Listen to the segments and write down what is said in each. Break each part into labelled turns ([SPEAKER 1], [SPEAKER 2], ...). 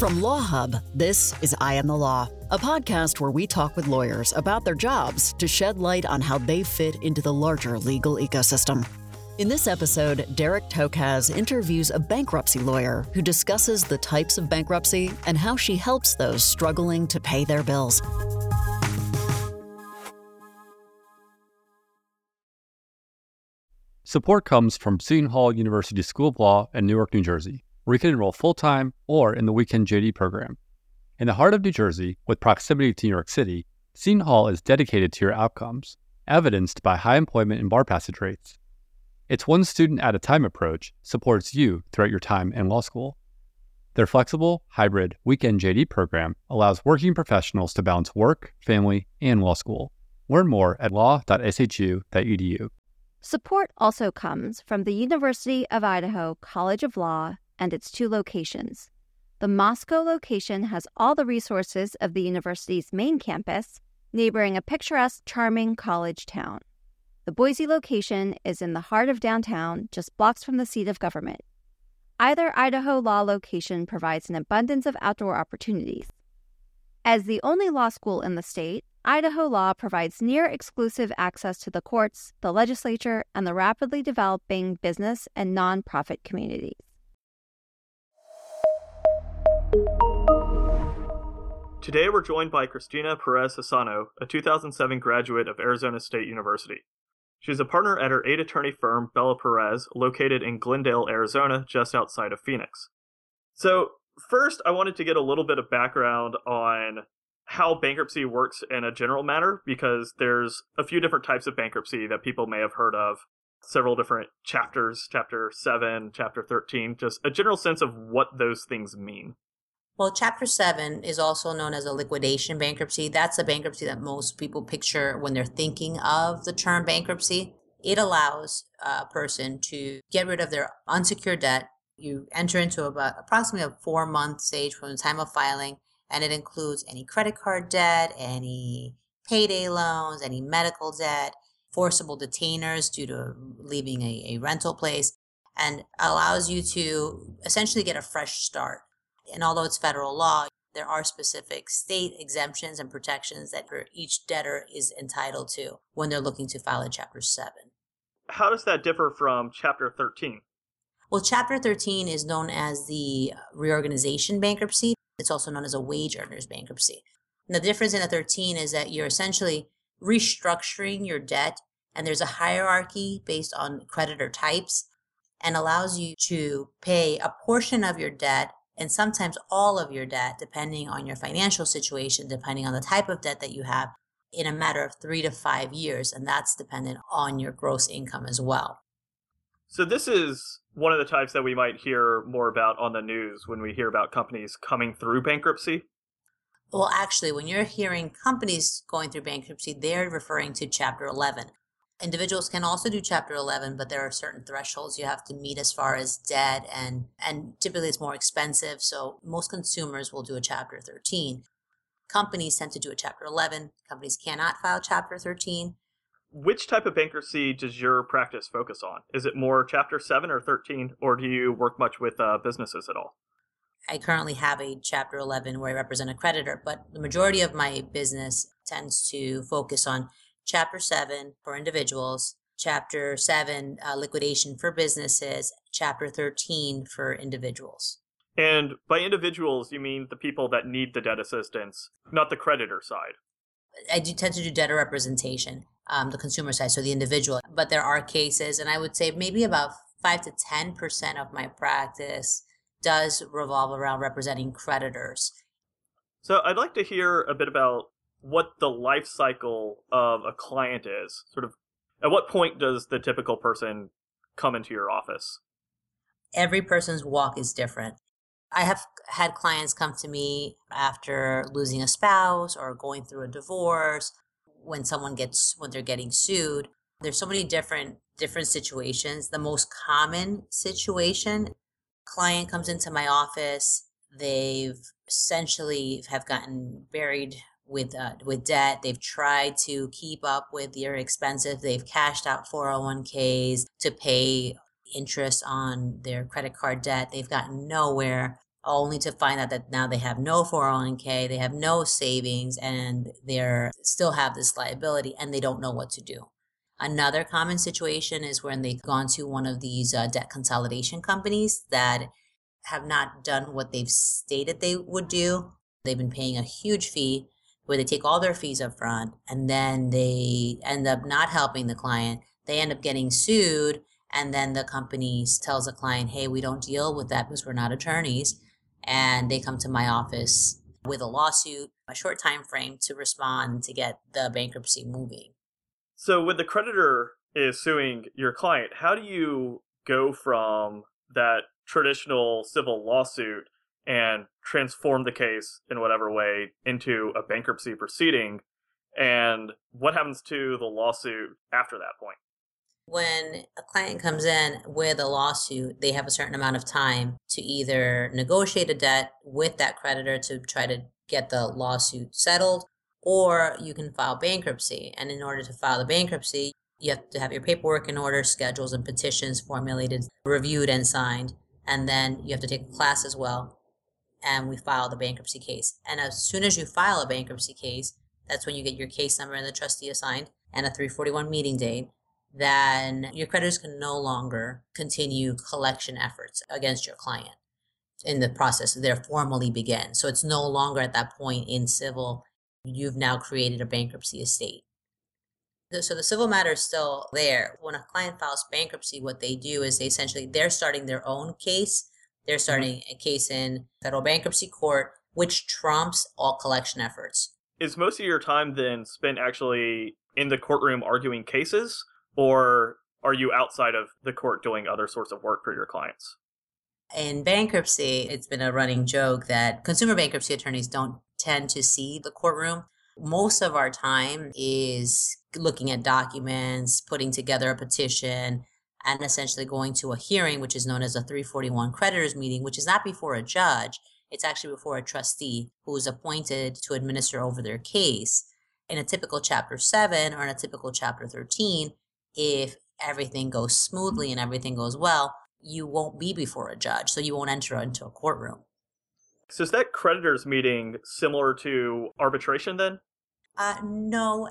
[SPEAKER 1] From Law Hub, this is I Am the Law, a podcast where we talk with lawyers about their jobs to shed light on how they fit into the larger legal ecosystem. In this episode, Derek Tokaz interviews a bankruptcy lawyer who discusses the types of bankruptcy and how she helps those struggling to pay their bills.
[SPEAKER 2] Support comes from Seton Hall University School of Law in Newark, New Jersey, where you can enroll full time or in the weekend JD program. In the heart of New Jersey, with proximity to New York City, Seton Hall is dedicated to your outcomes, evidenced by high employment and bar passage rates. Its one student at a time approach supports you throughout your time in law school. Their flexible, hybrid, weekend JD program allows working professionals to balance work, family, and law school. Learn more at law.shu.edu.
[SPEAKER 3] Support also comes from the University of Idaho College of Law and its two locations. The Moscow location has all the resources of the university's main campus, neighboring a picturesque, charming college town. The Boise location is in the heart of downtown, just blocks from the seat of government. Either Idaho Law location provides an abundance of outdoor opportunities. As the only law school in the state, Idaho Law provides near exclusive access to the courts, the legislature, and the rapidly developing business and nonprofit communities.
[SPEAKER 4] Today we're joined by Cristina Perez Hesano, a 2007 graduate of Arizona State University. She's a partner at her aid attorney firm, Bellah Perez, located in Glendale, Arizona, just outside of Phoenix. So, first, I wanted to get a little bit of background on how bankruptcy works in a general manner, because there's a few different types of bankruptcy that people may have heard of. Several different chapters, chapter 7, chapter 13, just a general sense of what those things mean.
[SPEAKER 5] Well, Chapter 7 is also known as a liquidation bankruptcy. That's a bankruptcy that most people picture when they're thinking of the term bankruptcy. It allows a person to get rid of their unsecured debt. You enter into about approximately a four month stage from the time of filing, and it includes any credit card debt, any payday loans, any medical debt, forcible detainers due to leaving a, a rental place, and allows you to essentially get a fresh start and although it's federal law, there are specific state exemptions and protections that each debtor is entitled to when they're looking to file in Chapter 7.
[SPEAKER 4] How does that differ from Chapter 13?
[SPEAKER 5] Well, Chapter 13 is known as the reorganization bankruptcy. It's also known as a wage earners bankruptcy. And the difference in a 13 is that you're essentially restructuring your debt, and there's a hierarchy based on creditor types and allows you to pay a portion of your debt and sometimes all of your debt, depending on your financial situation, depending on the type of debt that you have, in a matter of three to five years. And that's dependent on your gross income as well.
[SPEAKER 4] So, this is one of the types that we might hear more about on the news when we hear about companies coming through bankruptcy.
[SPEAKER 5] Well, actually, when you're hearing companies going through bankruptcy, they're referring to Chapter 11. Individuals can also do Chapter 11, but there are certain thresholds you have to meet as far as debt, and, and typically it's more expensive. So most consumers will do a Chapter 13. Companies tend to do a Chapter 11. Companies cannot file Chapter 13.
[SPEAKER 4] Which type of bankruptcy does your practice focus on? Is it more Chapter 7 or 13, or do you work much with uh, businesses at all?
[SPEAKER 5] I currently have a Chapter 11 where I represent a creditor, but the majority of my business tends to focus on Chapter 7 for individuals, Chapter 7 uh, liquidation for businesses, Chapter 13 for individuals.
[SPEAKER 4] And by individuals, you mean the people that need the debt assistance, not the creditor side.
[SPEAKER 5] I do tend to do debtor representation, um, the consumer side, so the individual. But there are cases, and I would say maybe about 5 to 10% of my practice does revolve around representing creditors.
[SPEAKER 4] So I'd like to hear a bit about what the life cycle of a client is. Sort of, at what point does the typical person come into your office?
[SPEAKER 5] Every person's walk is different. I have had clients come to me after losing a spouse or going through a divorce. when someone gets when they're getting sued there's so many different different situations the most common situation client comes into my office they've essentially have gotten buried with uh, with debt they've tried to keep up with their expenses they've cashed out 401ks to pay interest on their credit card debt they've gotten nowhere only to find out that now they have no 401k, they have no savings, and they're still have this liability and they don't know what to do. Another common situation is when they've gone to one of these uh, debt consolidation companies that have not done what they've stated they would do. They've been paying a huge fee where they take all their fees up front and then they end up not helping the client. They end up getting sued and then the company tells the client, hey, we don't deal with that because we're not attorneys and they come to my office with a lawsuit, a short time frame to respond to get the bankruptcy moving.
[SPEAKER 4] So when the creditor is suing your client, how do you go from that traditional civil lawsuit and transform the case in whatever way into a bankruptcy proceeding? And what happens to the lawsuit after that point?
[SPEAKER 5] when a client comes in with a lawsuit, they have a certain amount of time to either negotiate a debt with that creditor to try to get the lawsuit settled, or you can file bankruptcy. And in order to file the bankruptcy, you have to have your paperwork in order, schedules and petitions formulated, reviewed, and signed. And then you have to take a class as well. And we file the bankruptcy case. And as soon as you file a bankruptcy case, that's when you get your case number and the trustee assigned and a 341 meeting date then your creditors can no longer continue collection efforts against your client in the process. They're formally begin. So it's no longer at that point in civil. You've now created a bankruptcy estate. So the civil matter is still there. When a client files bankruptcy, what they do is they essentially they're starting their own case. They're mm-hmm. starting a case in federal bankruptcy court, which trumps all collection efforts.
[SPEAKER 4] Is most of your time then spent actually in the courtroom arguing cases, or are you outside of the court doing other sorts of work for your clients?
[SPEAKER 5] In bankruptcy, it's been a running joke that consumer bankruptcy attorneys don't tend to see the courtroom. Most of our time is looking at documents, putting together a petition, and essentially going to a hearing, which is known as a 341 creditors meeting, which is not before a judge. It's actually before a trustee who is appointed to administer over their case. In a typical Chapter 7 or in a typical Chapter 13, if everything goes smoothly and everything goes well, you won't be before a judge, so you won't enter into a courtroom.
[SPEAKER 4] So is that creditors meeting similar to arbitration then?
[SPEAKER 5] Uh, no.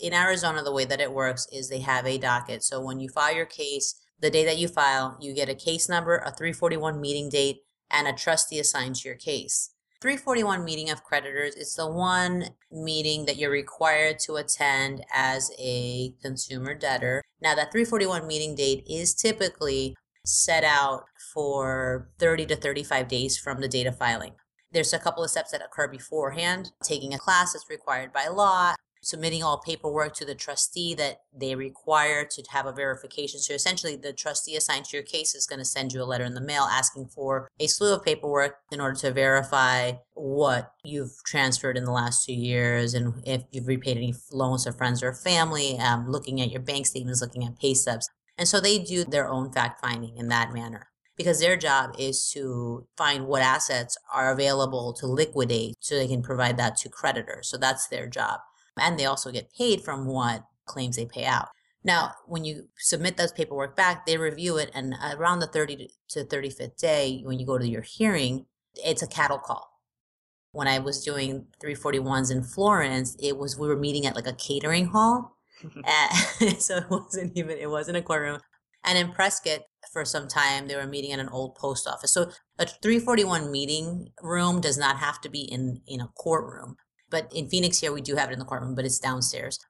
[SPEAKER 5] In Arizona, the way that it works is they have a docket. So when you file your case, the day that you file, you get a case number, a 341 meeting date, and a trustee assigned to your case. 341 meeting of creditors is the one meeting that you're required to attend as a consumer debtor. Now, that 341 meeting date is typically set out for 30 to 35 days from the date of filing. There's a couple of steps that occur beforehand, taking a class that's required by law, submitting all paperwork to the trustee that they require to have a verification. So essentially, the trustee assigned to your case is going to send you a letter in the mail asking for a slew of paperwork in order to verify what you've transferred in the last two years and if you've repaid any loans to friends or family, um, looking at your bank statements, looking at pay stubs. And so they do their own fact finding in that manner because their job is to find what assets are available to liquidate so they can provide that to creditors. So that's their job and they also get paid from what claims they pay out. Now, when you submit those paperwork back, they review it, and around the 30 to 35th day, when you go to your hearing, it's a cattle call. When I was doing 341s in Florence, it was we were meeting at like a catering hall, so it wasn't even it wasn't a courtroom. And in Prescott, for some time, they were meeting at an old post office. So a 341 meeting room does not have to be in in a courtroom. But in Phoenix here, we do have it in the courtroom, but it's downstairs.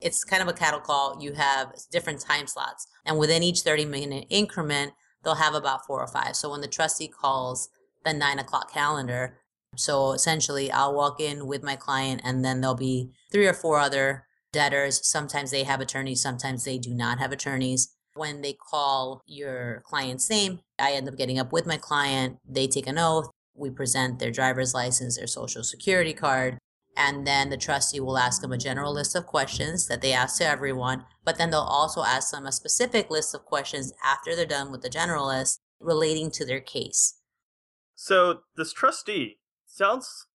[SPEAKER 5] It's kind of a cattle call. You have different time slots. And within each 30 minute increment, they'll have about four or five. So when the trustee calls the nine o'clock calendar, so essentially I'll walk in with my client and then there'll be three or four other debtors. Sometimes they have attorneys, sometimes they do not have attorneys. When they call your client's name, I end up getting up with my client. They take an oath. We present their driver's license, their social security card, And then the trustee will ask them a general list of questions that they ask to everyone, but then they'll also ask them a specific list of questions after they're done with the general list relating to their case.
[SPEAKER 4] So this trustee sounds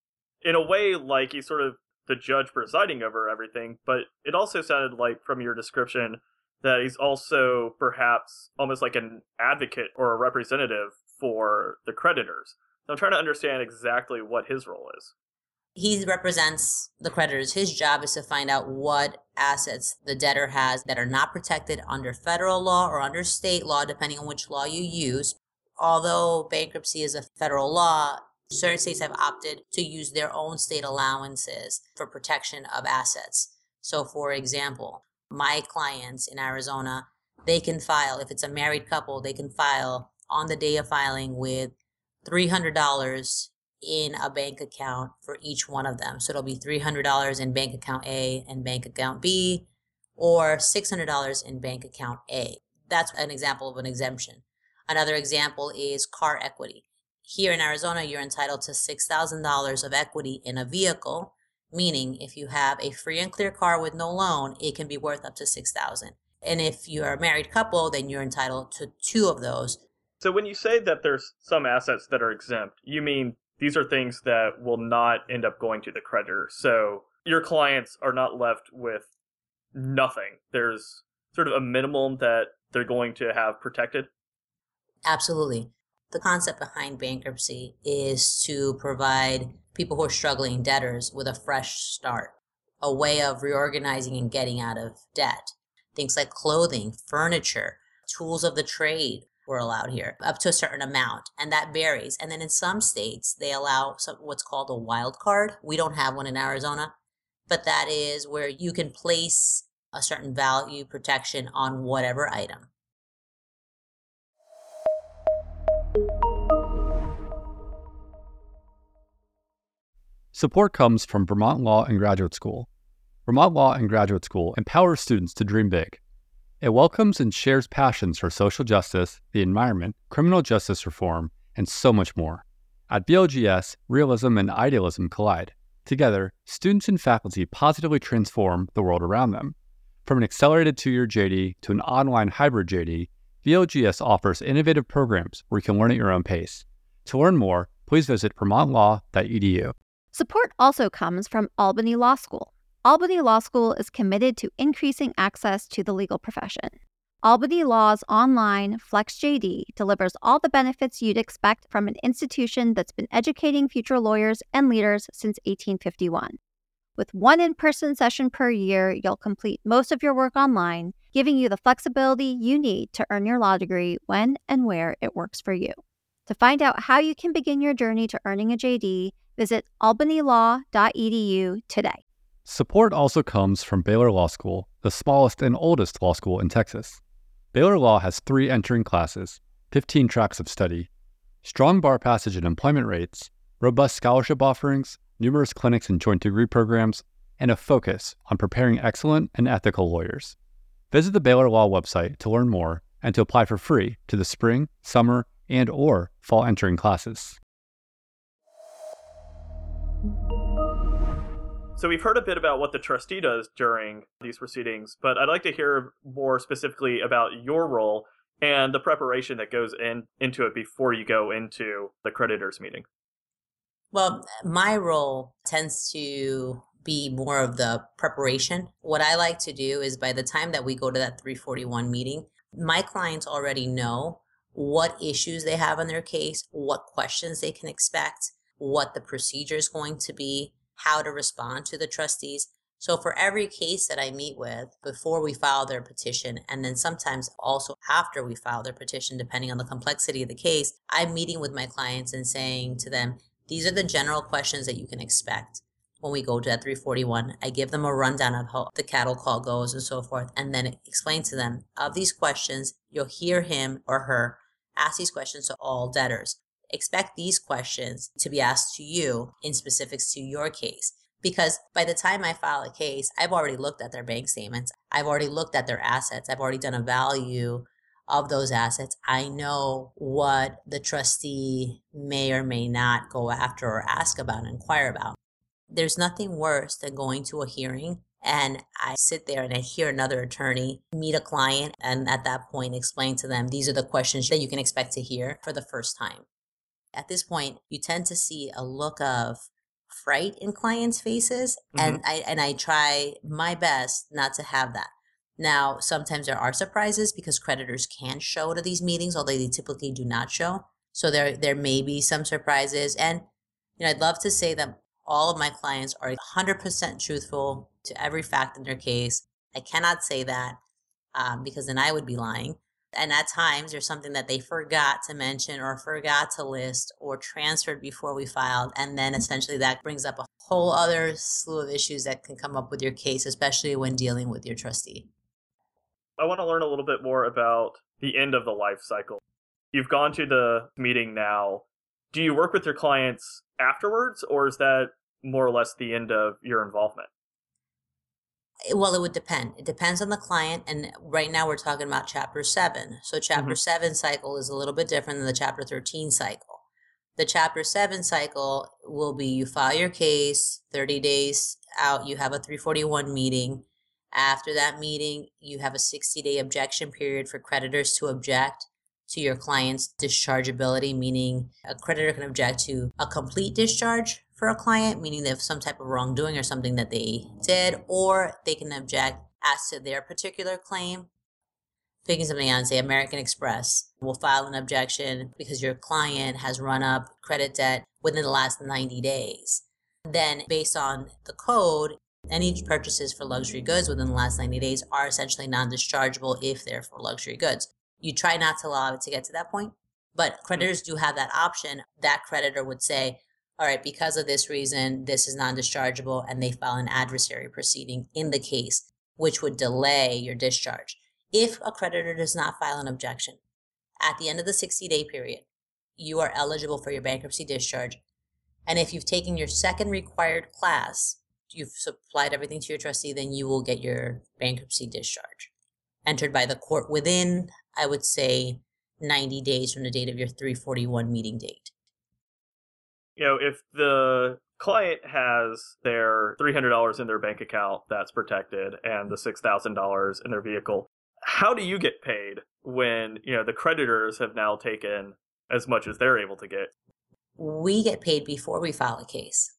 [SPEAKER 4] in a way like he's sort of the judge presiding over everything, but it also sounded like from your description that he's also perhaps almost like an advocate or a representative for the creditors. So I'm trying to understand exactly what his role is.
[SPEAKER 5] He represents the creditors. His job is to find out what assets the debtor has that are not protected under federal law or under state law, depending on which law you use. Although bankruptcy is a federal law, certain states have opted to use their own state allowances for protection of assets. So, for example, my clients in Arizona, they can file, if it's a married couple, they can file on the day of filing with $300 in a bank account for each one of them. So it'll be $300 in bank account A and bank account B, or $600 in bank account A. That's an example of an exemption. Another example is car equity. Here in Arizona, you're entitled to $6,000 of equity in a vehicle, meaning if you have a free and clear car with no loan, it can be worth up to 6000 And if you're a married couple, then you're entitled to two of those.
[SPEAKER 4] So when you say that there's some assets that are exempt, you mean these are things that will not end up going to the creditor. So your clients are not left with nothing. There's sort of a minimum that they're going to have protected.
[SPEAKER 5] Absolutely. The concept behind bankruptcy is to provide people who are struggling debtors with a fresh start, a way of reorganizing and getting out of debt. Things like clothing, furniture, tools of the trade were allowed here up to a certain amount, and that varies. And then in some states, they allow some, what's called a wild card. We don't have one in Arizona, but that is where you can place a certain value protection on whatever item.
[SPEAKER 2] Support comes from Vermont Law and Graduate School. Vermont Law and Graduate School empowers students to dream big. It welcomes and shares passions for social justice, the environment, criminal justice reform, and so much more. At VLGS, realism and idealism collide. Together, students and faculty positively transform the world around them. From an accelerated two year JD to an online hybrid JD, VLGS offers innovative programs where you can learn at your own pace. To learn more, please visit vermontlaw.edu.
[SPEAKER 3] Support also comes from Albany Law School. Albany Law School is committed to increasing access to the legal profession. Albany Law's online FlexJD delivers all the benefits you'd expect from an institution that's been educating future lawyers and leaders since 1851. With one in person session per year, you'll complete most of your work online, giving you the flexibility you need to earn your law degree when and where it works for you. To find out how you can begin your journey to earning a JD, visit albanylaw.edu today.
[SPEAKER 2] Support also comes from Baylor Law School, the smallest and oldest law school in Texas. Baylor Law has three entering classes, 15 tracks of study, strong bar passage and employment rates, robust scholarship offerings, numerous clinics and joint degree programs, and a focus on preparing excellent and ethical lawyers. Visit the Baylor Law website to learn more and to apply for free to the spring, summer, and or fall entering classes.
[SPEAKER 4] So we've heard a bit about what the trustee does during these proceedings, but I'd like to hear more specifically about your role and the preparation that goes in into it before you go into the creditors meeting.
[SPEAKER 5] Well, my role tends to be more of the preparation. What I like to do is by the time that we go to that 341 meeting, my clients already know what issues they have in their case, what questions they can expect, what the procedure is going to be, how to respond to the trustees. So for every case that I meet with before we file their petition, and then sometimes also after we file their petition, depending on the complexity of the case, I'm meeting with my clients and saying to them, these are the general questions that you can expect when we go to that 341. I give them a rundown of how the cattle call goes and so forth, and then explain to them of these questions, you'll hear him or her ask these questions to all debtors expect these questions to be asked to you in specifics to your case. Because by the time I file a case, I've already looked at their bank statements. I've already looked at their assets. I've already done a value of those assets. I know what the trustee may or may not go after or ask about inquire about. There's nothing worse than going to a hearing and I sit there and I hear another attorney meet a client and at that point explain to them these are the questions that you can expect to hear for the first time. At this point, you tend to see a look of fright in clients' faces mm-hmm. and I and I try my best not to have that. Now, sometimes there are surprises because creditors can show to these meetings, although they typically do not show. So there there may be some surprises. And you know, I'd love to say that all of my clients are 100% truthful to every fact in their case. I cannot say that um, because then I would be lying. And at times, there's something that they forgot to mention or forgot to list or transferred before we filed. And then essentially that brings up a whole other slew of issues that can come up with your case, especially when dealing with your trustee.
[SPEAKER 4] I want to learn a little bit more about the end of the life cycle. You've gone to the meeting now. Do you work with your clients afterwards, or is that more or less the end of your involvement?
[SPEAKER 5] Well, it would depend. It depends on the client. And right now we're talking about chapter seven. So, chapter mm-hmm. seven cycle is a little bit different than the chapter 13 cycle. The chapter seven cycle will be you file your case, 30 days out, you have a 341 meeting. After that meeting, you have a 60 day objection period for creditors to object to your client's dischargeability, meaning a creditor can object to a complete discharge for a client, meaning they have some type of wrongdoing or something that they did, or they can object as to their particular claim. Picking something on, say American Express will file an objection because your client has run up credit debt within the last 90 days. Then, based on the code, any purchases for luxury goods within the last 90 days are essentially non dischargeable if they're for luxury goods. You try not to allow it to get to that point, but creditors do have that option. That creditor would say, all right, because of this reason, this is non dischargeable, and they file an adversary proceeding in the case, which would delay your discharge. If a creditor does not file an objection at the end of the 60 day period, you are eligible for your bankruptcy discharge. And if you've taken your second required class, you've supplied everything to your trustee, then you will get your bankruptcy discharge entered by the court within, I would say, 90 days from the date of your 341 meeting date.
[SPEAKER 4] You know, if the client has their $300 in their bank account that's protected and the $6,000 in their vehicle, how do you get paid when, you know, the creditors have now taken as much as they're able to get?
[SPEAKER 5] We get paid before we file a case.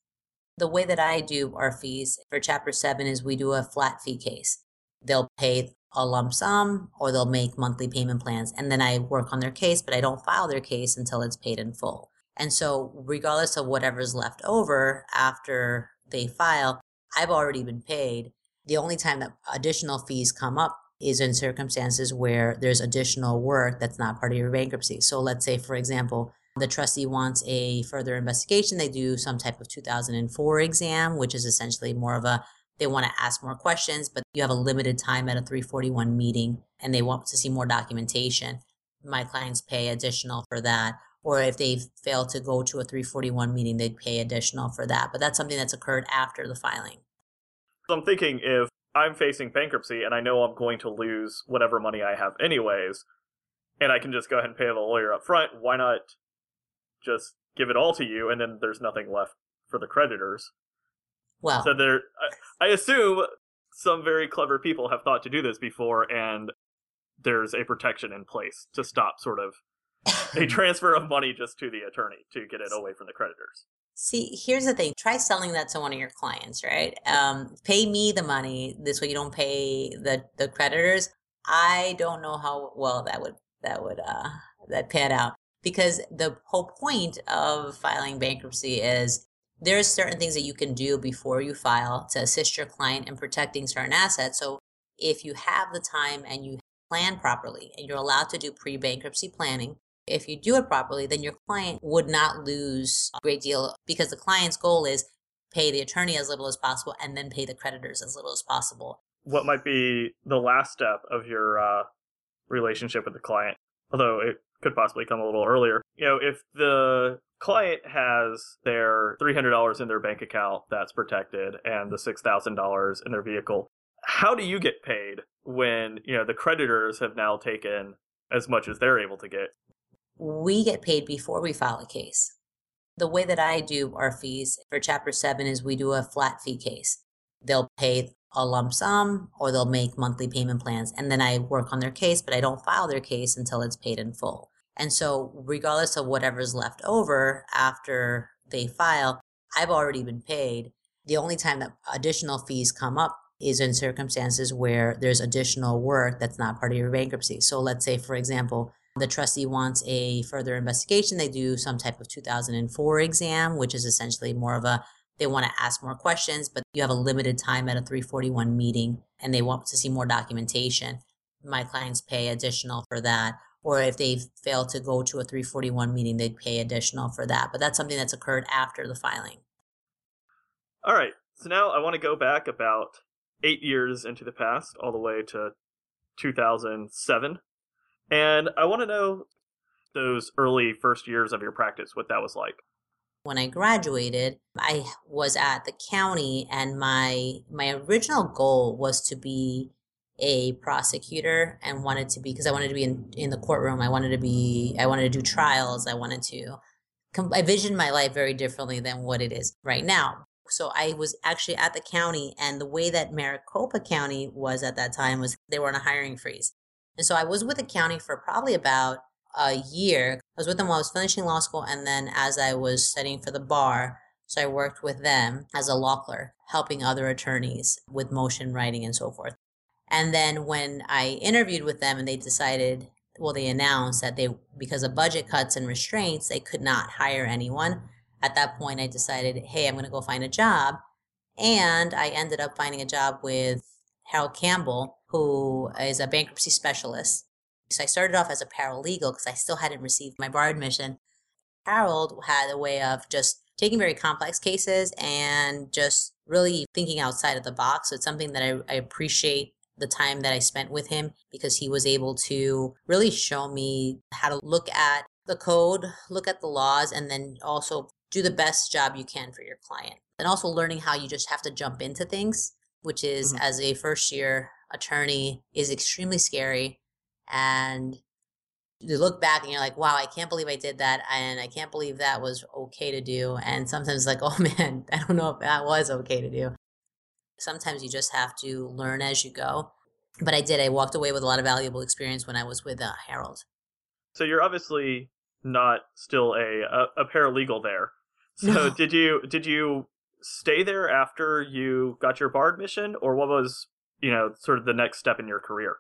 [SPEAKER 5] The way that I do our fees for Chapter 7 is we do a flat fee case. They'll pay a lump sum or they'll make monthly payment plans. And then I work on their case, but I don't file their case until it's paid in full. And so, regardless of whatever's left over after they file, I've already been paid. The only time that additional fees come up is in circumstances where there's additional work that's not part of your bankruptcy. So, let's say, for example, the trustee wants a further investigation. They do some type of 2004 exam, which is essentially more of a they want to ask more questions, but you have a limited time at a 341 meeting and they want to see more documentation. My clients pay additional for that. Or if they fail to go to a 341 meeting, they'd pay additional for that. But that's something that's occurred after the filing.
[SPEAKER 4] So I'm thinking if I'm facing bankruptcy and I know I'm going to lose whatever money I have anyways, and I can just go ahead and pay the lawyer up front, why not just give it all to you, and then there's nothing left for the creditors.
[SPEAKER 5] Well,
[SPEAKER 4] so there, I, I assume some very clever people have thought to do this before, and there's a protection in place to stop sort of a transfer of money just to the attorney to get it away from the creditors.
[SPEAKER 5] See, here's the thing. Try selling that to one of your clients, right? Um, pay me the money. This way you don't pay the, the creditors. I don't know how well that would that would uh that pan out because the whole point of filing bankruptcy is there's certain things that you can do before you file to assist your client in protecting certain assets. So if you have the time and you plan properly and you're allowed to do pre-bankruptcy planning, if you do it properly, then your client would not lose a great deal because the client's goal is pay the attorney as little as possible and then pay the creditors as little as possible.
[SPEAKER 4] What might be the last step of your uh, relationship with the client? Although it could possibly come a little earlier. You know, if the client has their $300 in their bank account that's protected and the $6,000 in their vehicle, how do you get paid when, you know, the creditors have now taken as much as they're able to get?
[SPEAKER 5] We get paid before we file a case. The way that I do our fees for Chapter 7 is we do a flat fee case. They'll pay a lump sum or they'll make monthly payment plans. And then I work on their case, but I don't file their case until it's paid in full. And so, regardless of whatever's left over after they file, I've already been paid. The only time that additional fees come up is in circumstances where there's additional work that's not part of your bankruptcy. So, let's say, for example, the trustee wants a further investigation. They do some type of 2004 exam, which is essentially more of a they want to ask more questions, but you have a limited time at a 341 meeting and they want to see more documentation. My clients pay additional for that or if they fail to go to a 341 meeting, they'd pay additional for that. But that's something that's occurred after the filing.
[SPEAKER 4] All right. So now I want to go back about eight years into the past, all the way to 2007. And I want to know those early first years of your practice, what that was like.
[SPEAKER 5] When I graduated, I was at the county and my my original goal was to be a prosecutor and wanted to be because I wanted to be in, in the courtroom. I wanted to be I wanted to do trials. I wanted to I visioned my life very differently than what it is right now. So I was actually at the county and the way that Maricopa County was at that time was they were on a hiring freeze. And so I was with the county for probably about a year. I was with them while I was finishing law school and then as I was studying for the bar, so I worked with them as a law clerk, helping other attorneys with motion writing and so forth. And then when I interviewed with them and they decided, well, they announced that they, because of budget cuts and restraints, they could not hire anyone. At that point, I decided, hey, I'm going to go find a job. And I ended up finding a job with Harold Campbell, who is a bankruptcy specialist. So I started off as a paralegal because I still hadn't received my bar admission. Harold had a way of just taking very complex cases and just really thinking outside of the box. So it's something that I, I appreciate the time that I spent with him because he was able to really show me how to look at the code, look at the laws, and then also do the best job you can for your client. And also learning how you just have to jump into things, which is mm-hmm. as a first year attorney is extremely scary. And you look back and you're like, wow, I can't believe I did that. And I can't believe that was okay to do. And sometimes like, oh man, I don't know if that was okay to do. Sometimes you just have to learn as you go. But I did. I walked away with a lot of valuable experience when I was with uh, Harold.
[SPEAKER 4] So you're obviously not still a, a, a paralegal there. So no. did you did you stay there after you got your bar admission, or what was you know sort of the next step in your career?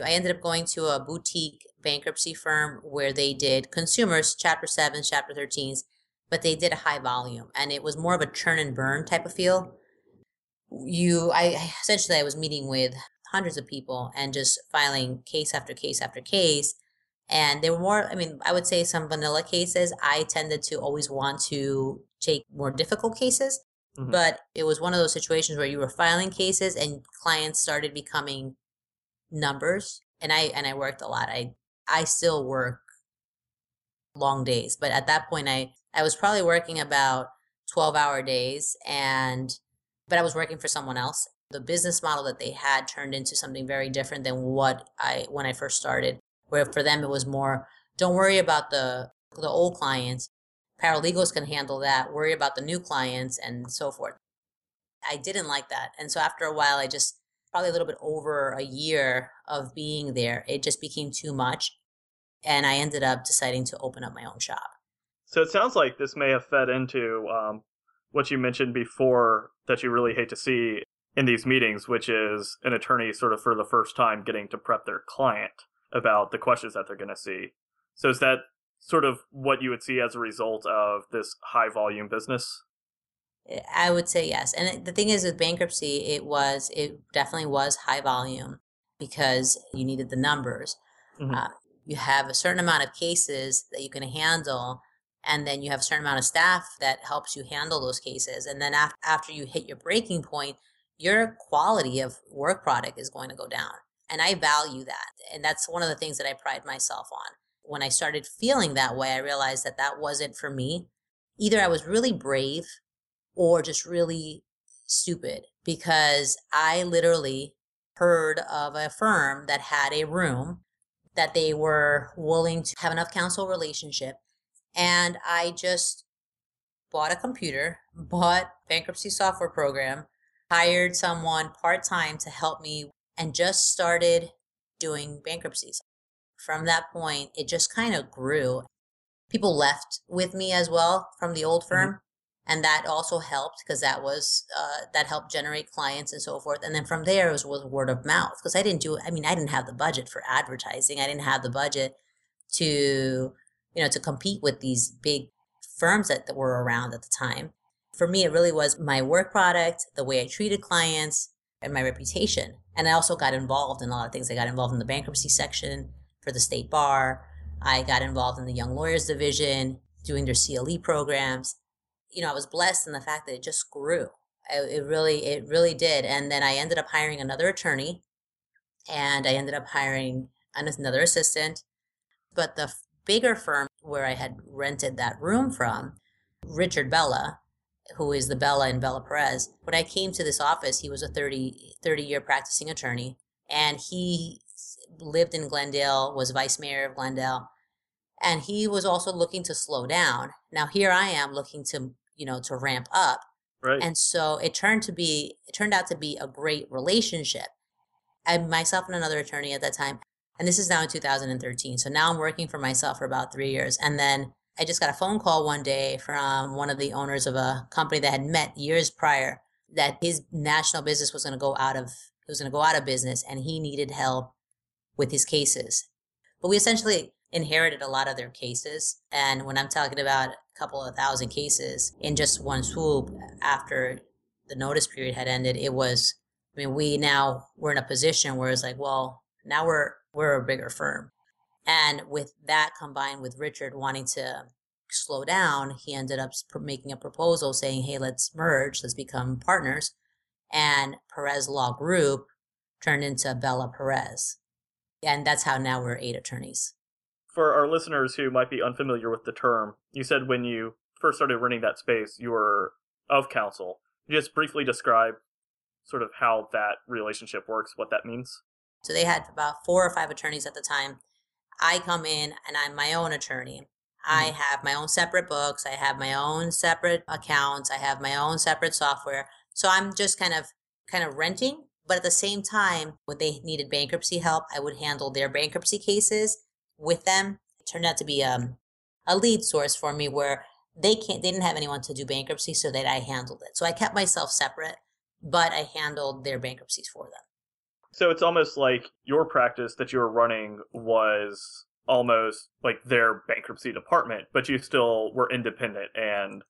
[SPEAKER 5] I ended up going to a boutique bankruptcy firm where they did consumers, chapter sevens, chapter 13s, but they did a high volume and it was more of a churn and burn type of feel you i essentially i was meeting with hundreds of people and just filing case after case after case and there were more i mean i would say some vanilla cases i tended to always want to take more difficult cases mm-hmm. but it was one of those situations where you were filing cases and clients started becoming numbers and i and i worked a lot i i still work long days but at that point i i was probably working about 12 hour days and but I was working for someone else. The business model that they had turned into something very different than what I when I first started. Where for them it was more, don't worry about the the old clients. Paralegals can handle that. Worry about the new clients and so forth. I didn't like that. And so after a while I just probably a little bit over a year of being there, it just became too much. And I ended up deciding to open up my own shop.
[SPEAKER 4] So it sounds like this may have fed into um, what you mentioned before that you really hate to see in these meetings, which is an attorney sort of for the first time getting to prep their client about the questions that they're going to see. So is that sort of what you would see as a result of this high volume business?
[SPEAKER 5] I would say yes. And the thing is with bankruptcy, it was, it definitely was high volume because you needed the numbers. Mm-hmm. Uh, you have a certain amount of cases that you can handle and then you have a certain amount of staff that helps you handle those cases and then af- after you hit your breaking point your quality of work product is going to go down and i value that and that's one of the things that i pride myself on when i started feeling that way i realized that that wasn't for me either i was really brave or just really stupid because i literally heard of a firm that had a room that they were willing to have enough counsel relationship and I just bought a computer, bought bankruptcy software program, hired someone part time to help me, and just started doing bankruptcies. From that point, it just kind of grew. People left with me as well from the old firm. Mm-hmm. And that also helped because that was uh, that helped generate clients and so forth. And then from there it was, was word of mouth because I didn't do. I mean, I didn't have the budget for advertising. I didn't have the budget to you know to compete with these big firms that, that were around at the time. For me, it really was my work product, the way I treated clients, and my reputation. And I also got involved in a lot of things. I got involved in the bankruptcy section for the state bar. I got involved in the Young Lawyers Division, doing their CLE programs. You know, I was blessed in the fact that it just grew. it really, it really did. And then I ended up hiring another attorney, and I ended up hiring another assistant. But the bigger firm where I had rented that room from, Richard Bellah, who is the Bellah and Bellah Perez, when I came to this office, he was a 30, 30 year practicing attorney and he lived in Glendale, was vice mayor of Glendale. And he was also looking to slow down. Now here I am looking to, you know, to ramp up.
[SPEAKER 4] Right.
[SPEAKER 5] And so it turned to be, it turned out to be a great relationship. And myself and another attorney at that time and this is now in 2013. So now I'm working for myself for about three years. And then I just got a phone call one day from one of the owners of a company that had met years prior that his national business was going to go out of it was going to go out of business and he needed help with his cases. But we essentially inherited a lot of their cases. And when I'm talking about a couple of thousand cases in just one swoop after the notice period had ended, it was, I mean, we now we're in a position where it's like, well, now we're we're a bigger firm. And with that combined with Richard wanting to slow down, he ended up making a proposal saying, hey, let's merge, let's become partners. And Perez Law Group turned into Bellah Perez. And that's how now we're eight attorneys.
[SPEAKER 4] For our listeners who might be unfamiliar with the term, you said when you first started renting that space, you were of counsel. Just briefly describe sort of how that relationship works, what that means.
[SPEAKER 5] So they had about four or five attorneys at the time. I come in and I'm my own attorney. I mm-hmm. have my own separate books. I have my own separate accounts. I have my own separate software. So I'm just kind of kind of renting, but at the same time, when they needed bankruptcy help, I would handle their bankruptcy cases with them. It turned out to be um, a lead source for me where they can't they didn't have anyone to do bankruptcy, so that I handled it. So I kept myself separate, but I handled their bankruptcies for them.
[SPEAKER 4] So it's almost like your practice that you were running was almost like their bankruptcy department, but you still were independent and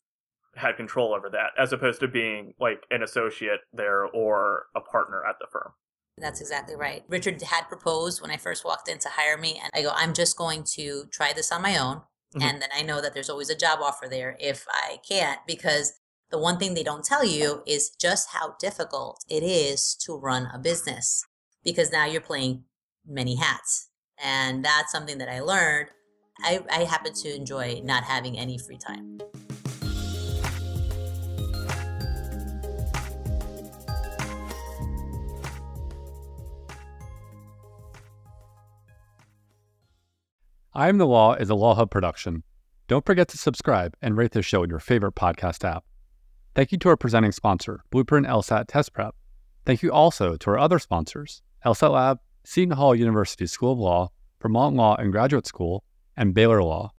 [SPEAKER 4] had control over that, as opposed to being like an associate there or a partner at the firm.
[SPEAKER 5] That's exactly right. Richard had proposed when I first walked in to hire me, and I go, I'm just going to try this on my own. Mm-hmm. And then I know that there's always a job offer there if I can't, because the one thing they don't tell you is just how difficult it is to run a business because now you're playing many hats. And that's something that I learned. I, I happen to enjoy not having any free time.
[SPEAKER 2] I Am the Law is a Law Hub production. Don't forget to subscribe and rate this show in your favorite podcast app. Thank you to our presenting sponsor, Blueprint LSAT Test Prep. Thank you also to our other sponsors, LSAT Lab, Seton Hall University School of Law, Vermont Law and Graduate School, and Baylor Law.